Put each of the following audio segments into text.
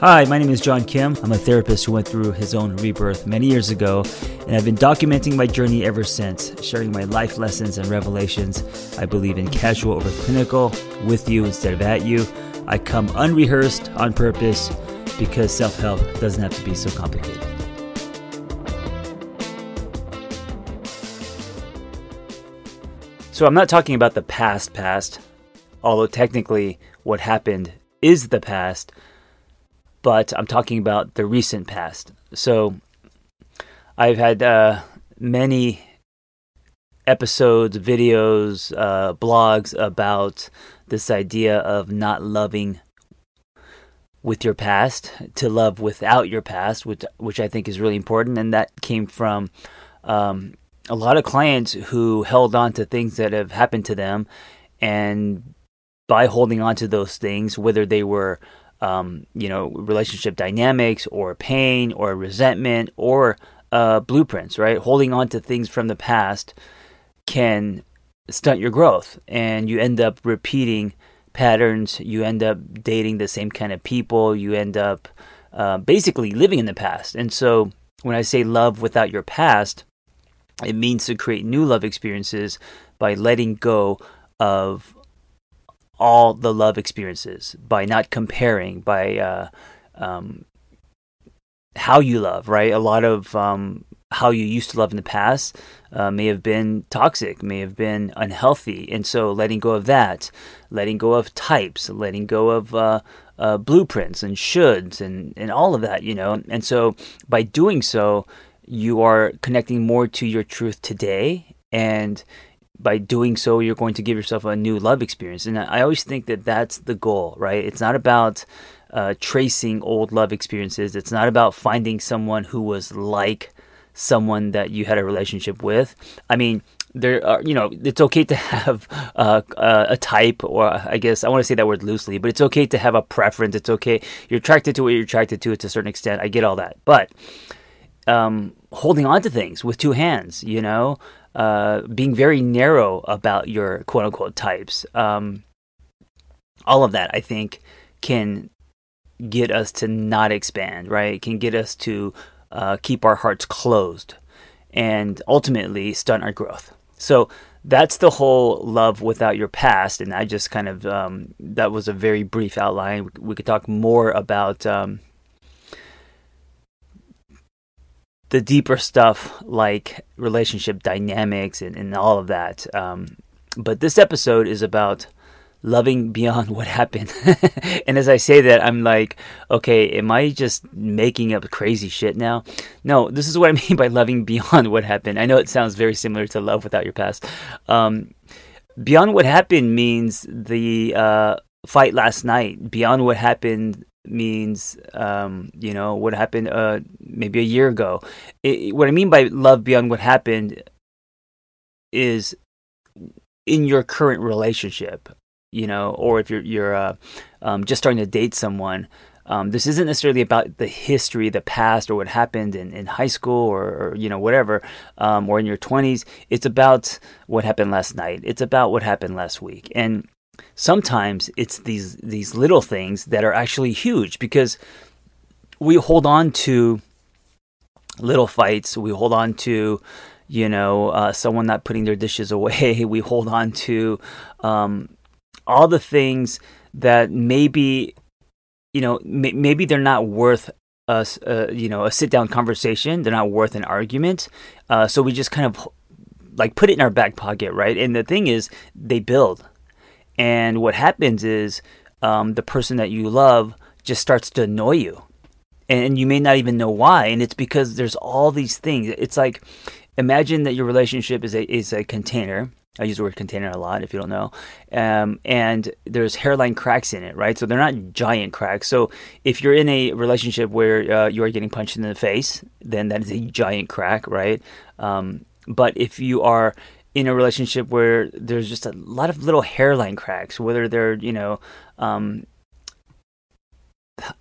Hi, my name is John Kim. I'm a therapist who went through his own rebirth many years ago, and I've been documenting my journey ever since, sharing my life lessons and revelations. I believe in casual over clinical, with you instead of at you. I come unrehearsed on purpose because self help doesn't have to be so complicated. So, I'm not talking about the past past, although technically what happened is the past but I'm talking about the recent past. So I've had uh, many episodes, videos, uh, blogs about this idea of not loving with your past, to love without your past, which which I think is really important, and that came from um, a lot of clients who held on to things that have happened to them, and by holding on to those things, whether they were um, you know, relationship dynamics or pain or resentment or uh, blueprints, right? Holding on to things from the past can stunt your growth and you end up repeating patterns. You end up dating the same kind of people. You end up uh, basically living in the past. And so when I say love without your past, it means to create new love experiences by letting go of all the love experiences by not comparing by uh, um, how you love right? A lot of um, how you used to love in the past uh, may have been toxic may have been unhealthy. And so letting go of that letting go of types letting go of uh, uh, blueprints and shoulds and, and all of that you know? And so by doing so you are connecting more to your truth today and by doing so, you're going to give yourself a new love experience. And I always think that that's the goal, right? It's not about uh, tracing old love experiences. It's not about finding someone who was like someone that you had a relationship with. I mean, there are, you know, it's okay to have uh, a type, or I guess I want to say that word loosely, but it's okay to have a preference. It's okay. You're attracted to what you're attracted to to a certain extent. I get all that. But um, holding on to things with two hands, you know, uh, being very narrow about your quote unquote types. Um, all of that, I think, can get us to not expand, right? It can get us to uh, keep our hearts closed and ultimately stunt our growth. So that's the whole love without your past. And I just kind of, um, that was a very brief outline. We could talk more about um, the deeper stuff like relationship dynamics and, and all of that. Um, but this episode is about loving beyond what happened. and as I say that, I'm like, okay, am I just making up crazy shit now? No, this is what I mean by loving beyond what happened. I know it sounds very similar to love without your past. Um, beyond what happened means the uh, fight last night. Beyond what happened means um, you know what happened uh, maybe a year ago. It, what I mean by love beyond what happened is in your current relationship, you know, or if you're you're uh, um, just starting to date someone. Um, this isn't necessarily about the history, the past, or what happened in, in high school or, or you know whatever, um, or in your twenties. It's about what happened last night. It's about what happened last week, and sometimes it's these these little things that are actually huge because we hold on to little fights. We hold on to you know uh, someone not putting their dishes away. We hold on to um, all the things that maybe you know m- maybe they're not worth uh, you know a sit down conversation. They're not worth an argument. Uh, so we just kind of like put it in our back pocket right? And the thing is they build. And what happens is um, the person that you love just starts to annoy you. And you may not even know why. And it's because there's all these things. It's like imagine that your relationship is a, is a container. I use the word container a lot if you don't know. Um, and there's hairline cracks in it, right? So they're not giant cracks. So if you're in a relationship where uh, you are getting punched in the face, then that is a giant crack, right? Um, but if you are in a relationship where there's just a lot of little hairline cracks, whether they're, you know, um,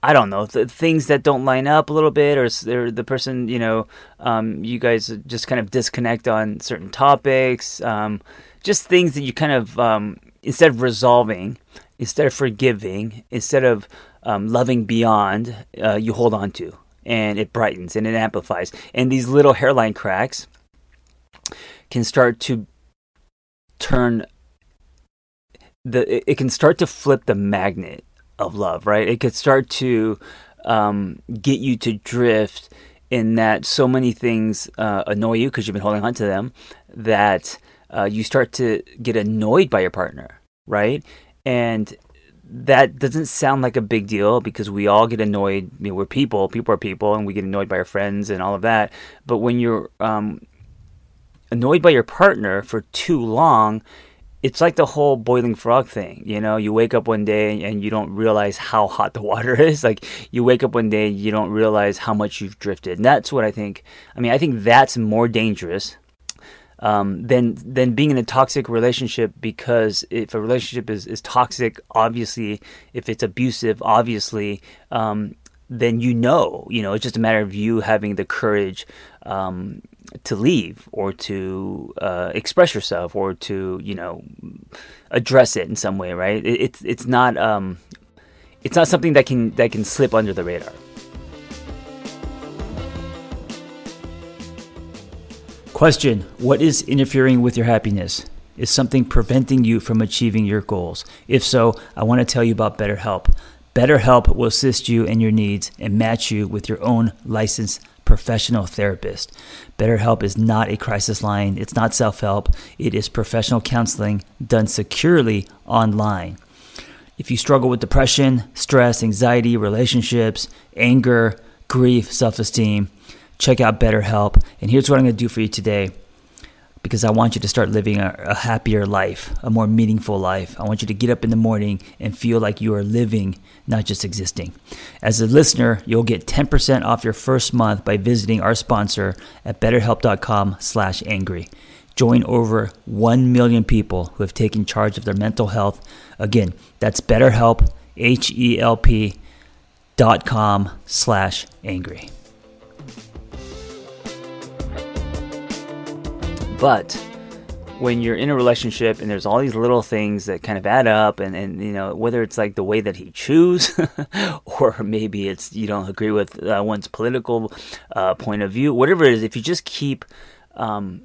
I don't know, the things that don't line up a little bit, or the person, you know, um, you guys just kind of disconnect on certain topics, um, just things that you kind of, um, instead of resolving, instead of forgiving, instead of um, loving beyond, uh, you hold on to, and it brightens and it amplifies. And these little hairline cracks can start to turn the. It can start to flip the magnet of love, right? It could start to um, get you to drift in that so many things uh, annoy you because you've been holding on to them that uh, you start to get annoyed by your partner, right? And that doesn't sound like a big deal because we all get annoyed. I mean, we're people, people are people, and we get annoyed by our friends and all of that. But when you're um, annoyed by your partner for too long, it's like the whole boiling frog thing. You know, you wake up one day and you don't realize how hot the water is. Like you wake up one day, and you don't realize how much you've drifted. And that's what I think. I mean, I think that's more dangerous um, than than being in a toxic relationship because if a relationship is, is toxic, obviously, if it's abusive, obviously, um, then you know, you know, it's just a matter of you having the courage um, to leave or to uh, express yourself or to, you know, address it in some way, right? It, it's it's not um, it's not something that can that can slip under the radar. Question What is interfering with your happiness? Is something preventing you from achieving your goals? If so, I want to tell you about BetterHelp. BetterHelp will assist you in your needs and match you with your own licensed professional therapist. BetterHelp is not a crisis line, it's not self help, it is professional counseling done securely online. If you struggle with depression, stress, anxiety, relationships, anger, grief, self esteem, check out BetterHelp. And here's what I'm going to do for you today because I want you to start living a, a, happier life, a more meaningful life. I want you to get up in the morning and feel like you are living, not just existing. As a listener, you'll get 10% off your first month by visiting our sponsor at betterhelp.com/angry. Join over 1 million people who have taken charge of their mental health. Again, that's betterhelp h e l p dot com slash angry. But when you're in a relationship and there's all these little things that kind of add up and, and you know whether it's like the way that he chews or maybe it's you don't agree with uh, one's political uh, point of view whatever it is if you just keep um,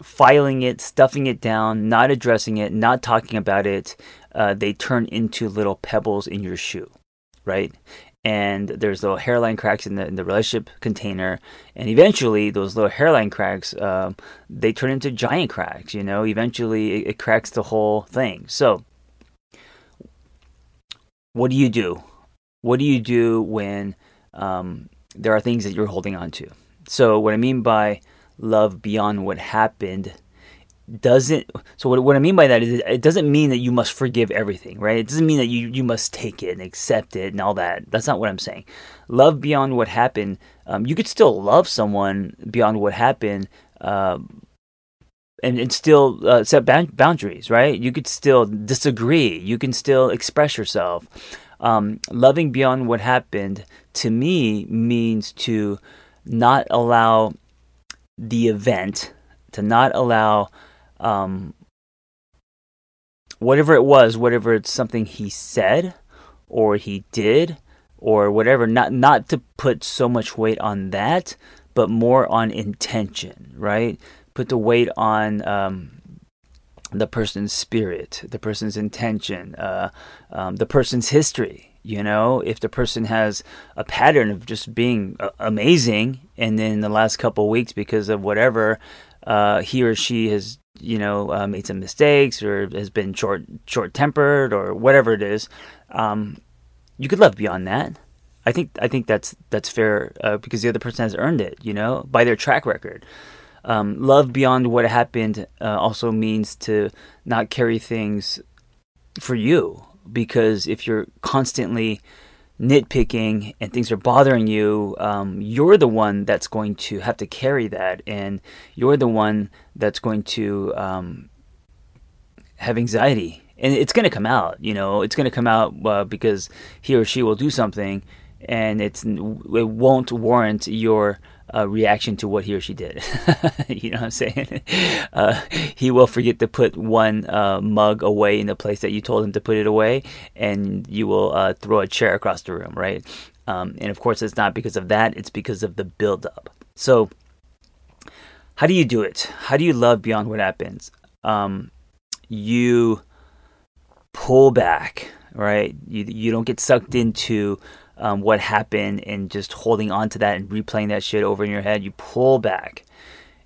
filing it stuffing it down not addressing it not talking about it uh, they turn into little pebbles in your shoe right and there's little hairline cracks in the, in the relationship container. And eventually those little hairline cracks um, they turn into giant cracks you know? Eventually it, it, cracks the whole thing. So what do you do? What do you do when um, there are things that you're holding on to? So what i mean by love beyond what happened doesn't so what, what i mean by that is it doesn't mean that you must forgive everything right? It doesn't mean that you, you must take it and accept it and all that. That's not what i'm saying. Love beyond what happened um, you could still love someone beyond what happened uh, and, and still uh, set boundaries right? You could still disagree. You can still express yourself. Um, loving beyond what happened to me means to not allow the event to not allow um, whatever it was, whatever it's something he said or he did or whatever, not not to put so much weight on that, but more on intention, right? Put the weight on um, the person's spirit, the person's intention, uh, um, the person's history. You know, if the person has a pattern of just being uh, amazing, and then the last couple weeks, because of whatever, uh, he or she has you know uh, made some mistakes or has been short short tempered or whatever it is, um, you could love beyond that. I think I think that's that's fair uh, because the other person has earned it, you know, by their track record. Um, love beyond what happened uh, also means to not carry things for you because if you're constantly nitpicking and things are bothering you, um, you're the one that's going to have to carry that, and you're the one that's going to um, have anxiety, and it's going to come out. You know, it's going to come out uh, because he or she will do something, and it's it won't warrant your uh, reaction to what he or she did. you know what I'm saying? Uh, he will forget to put one uh, mug away in the place that you told him to put it away, and you will uh, throw a chair across the room, right? Um, and of course, it's not because of that, it's because of the buildup. So, how do you do it? How do you love beyond what happens? Um, you pull back, right? You, you don't get sucked into um, what happened and just holding on to that and replaying that shit over in your head. You pull back.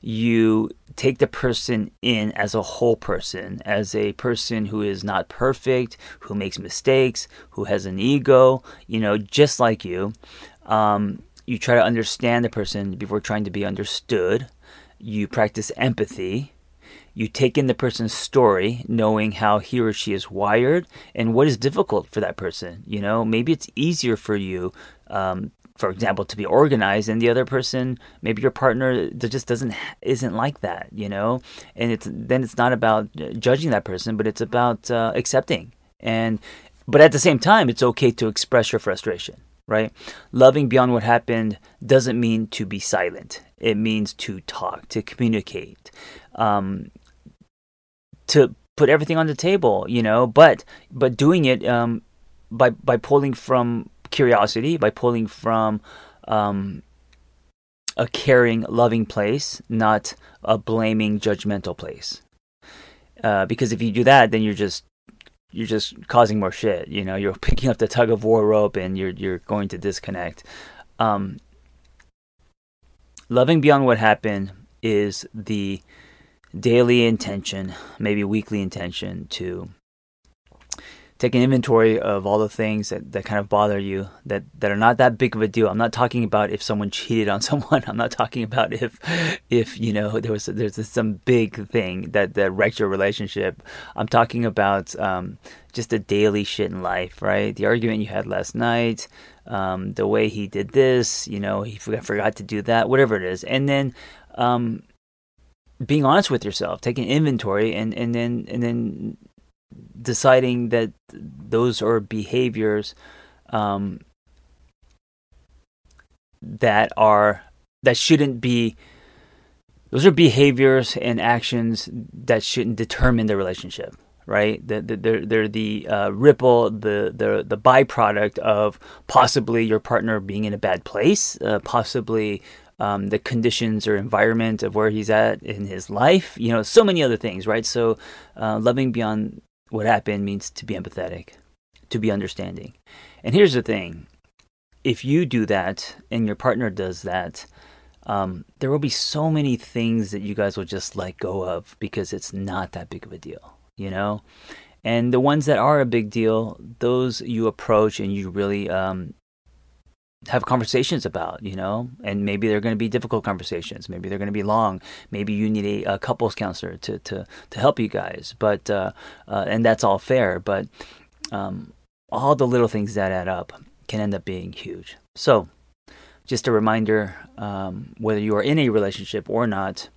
You take the person in as a whole person, as a person who is not perfect, who makes mistakes, who has an ego, you know, just like you. Um, you try to understand the person before trying to be understood. You practice empathy you take in the person's story, knowing how he or she is wired and what is difficult for that person. You know, maybe it's easier for you, um, for example, to be organized, and the other person, maybe your partner, just doesn't isn't like that. You know, and it's then it's not about judging that person, but it's about uh, accepting and. But at the same time, it's okay to express your frustration right? Loving beyond what happened doesn't mean to be silent. It means to talk, to communicate. Um, to put everything on the table, you know, but but doing it um, by by pulling from curiosity, by pulling from um, a caring, loving place, not a blaming, judgmental place. Uh, because if you do that, then you're just you're just causing more shit. You know, you're picking up the tug of war rope, and you're you're going to disconnect. Um, loving beyond what happened is the daily intention, maybe weekly intention to take an inventory of all the things that, that kind of bother you that, that are not that big of a deal. I'm not talking about if someone cheated on someone. I'm not talking about if if you know there was there's some big thing that that wrecked your relationship. I'm talking about um, just the daily shit in life, right? The argument you had last night, um, the way he did this, you know, he forgot to do that, whatever it is, and then. Um, being honest with yourself, taking inventory, and and then and then deciding that those are behaviors um, that are that shouldn't be those are behaviors and actions that shouldn't determine the relationship right the, the, they're, they're the uh, ripple the, the the byproduct of possibly your partner being in a bad place uh, possibly um, the conditions or environment of where he's at in his life. You know, so many other things, right? So, uh, loving beyond what happened means to be empathetic, to be understanding. And here's the thing if you do that and your partner does that, um, there will be so many things that you guys will just let go of because it's not that big of a deal, you know? And the ones that are a big deal, those you approach and you really um, have conversations about, you know, and maybe they're going to be difficult conversations. Maybe they're going to be long. Maybe you need a, a couples counselor to, to, to help you guys. But, uh, uh, and that's all fair. But um, all the little things that add up can end up being huge. So, just a reminder um, whether you are in a relationship or not,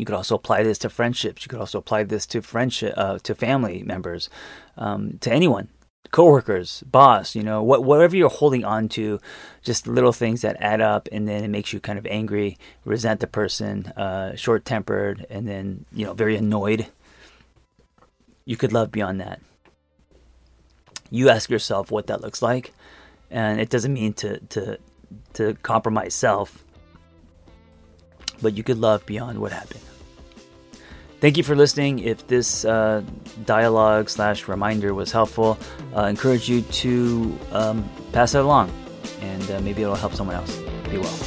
you could also apply this to friendships. You could also apply this to friendship, uh, to family members, um, to anyone coworkers, boss, you know, what, whatever you're holding on to, just little things that add up, and then it makes you kind of angry, resent the person, uh, short tempered, and then, you know, very annoyed. You could love beyond that. You ask yourself what that looks like, and it doesn't mean to, to, to compromise self, but you could love beyond what happened. Thank you for listening. If this uh, dialogue slash reminder was helpful, uh, encourage you to um, pass it along, and uh, maybe it'll help someone else. Be well.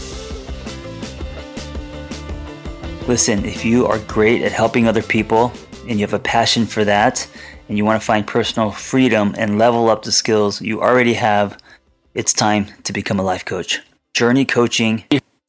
Listen, if you are great at helping other people and you have a passion for that, and you want to find personal freedom and level up the skills you already have, it's time to become a life coach. Journey Coaching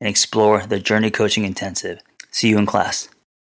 and explore the Journey Coaching Intensive. See you in class.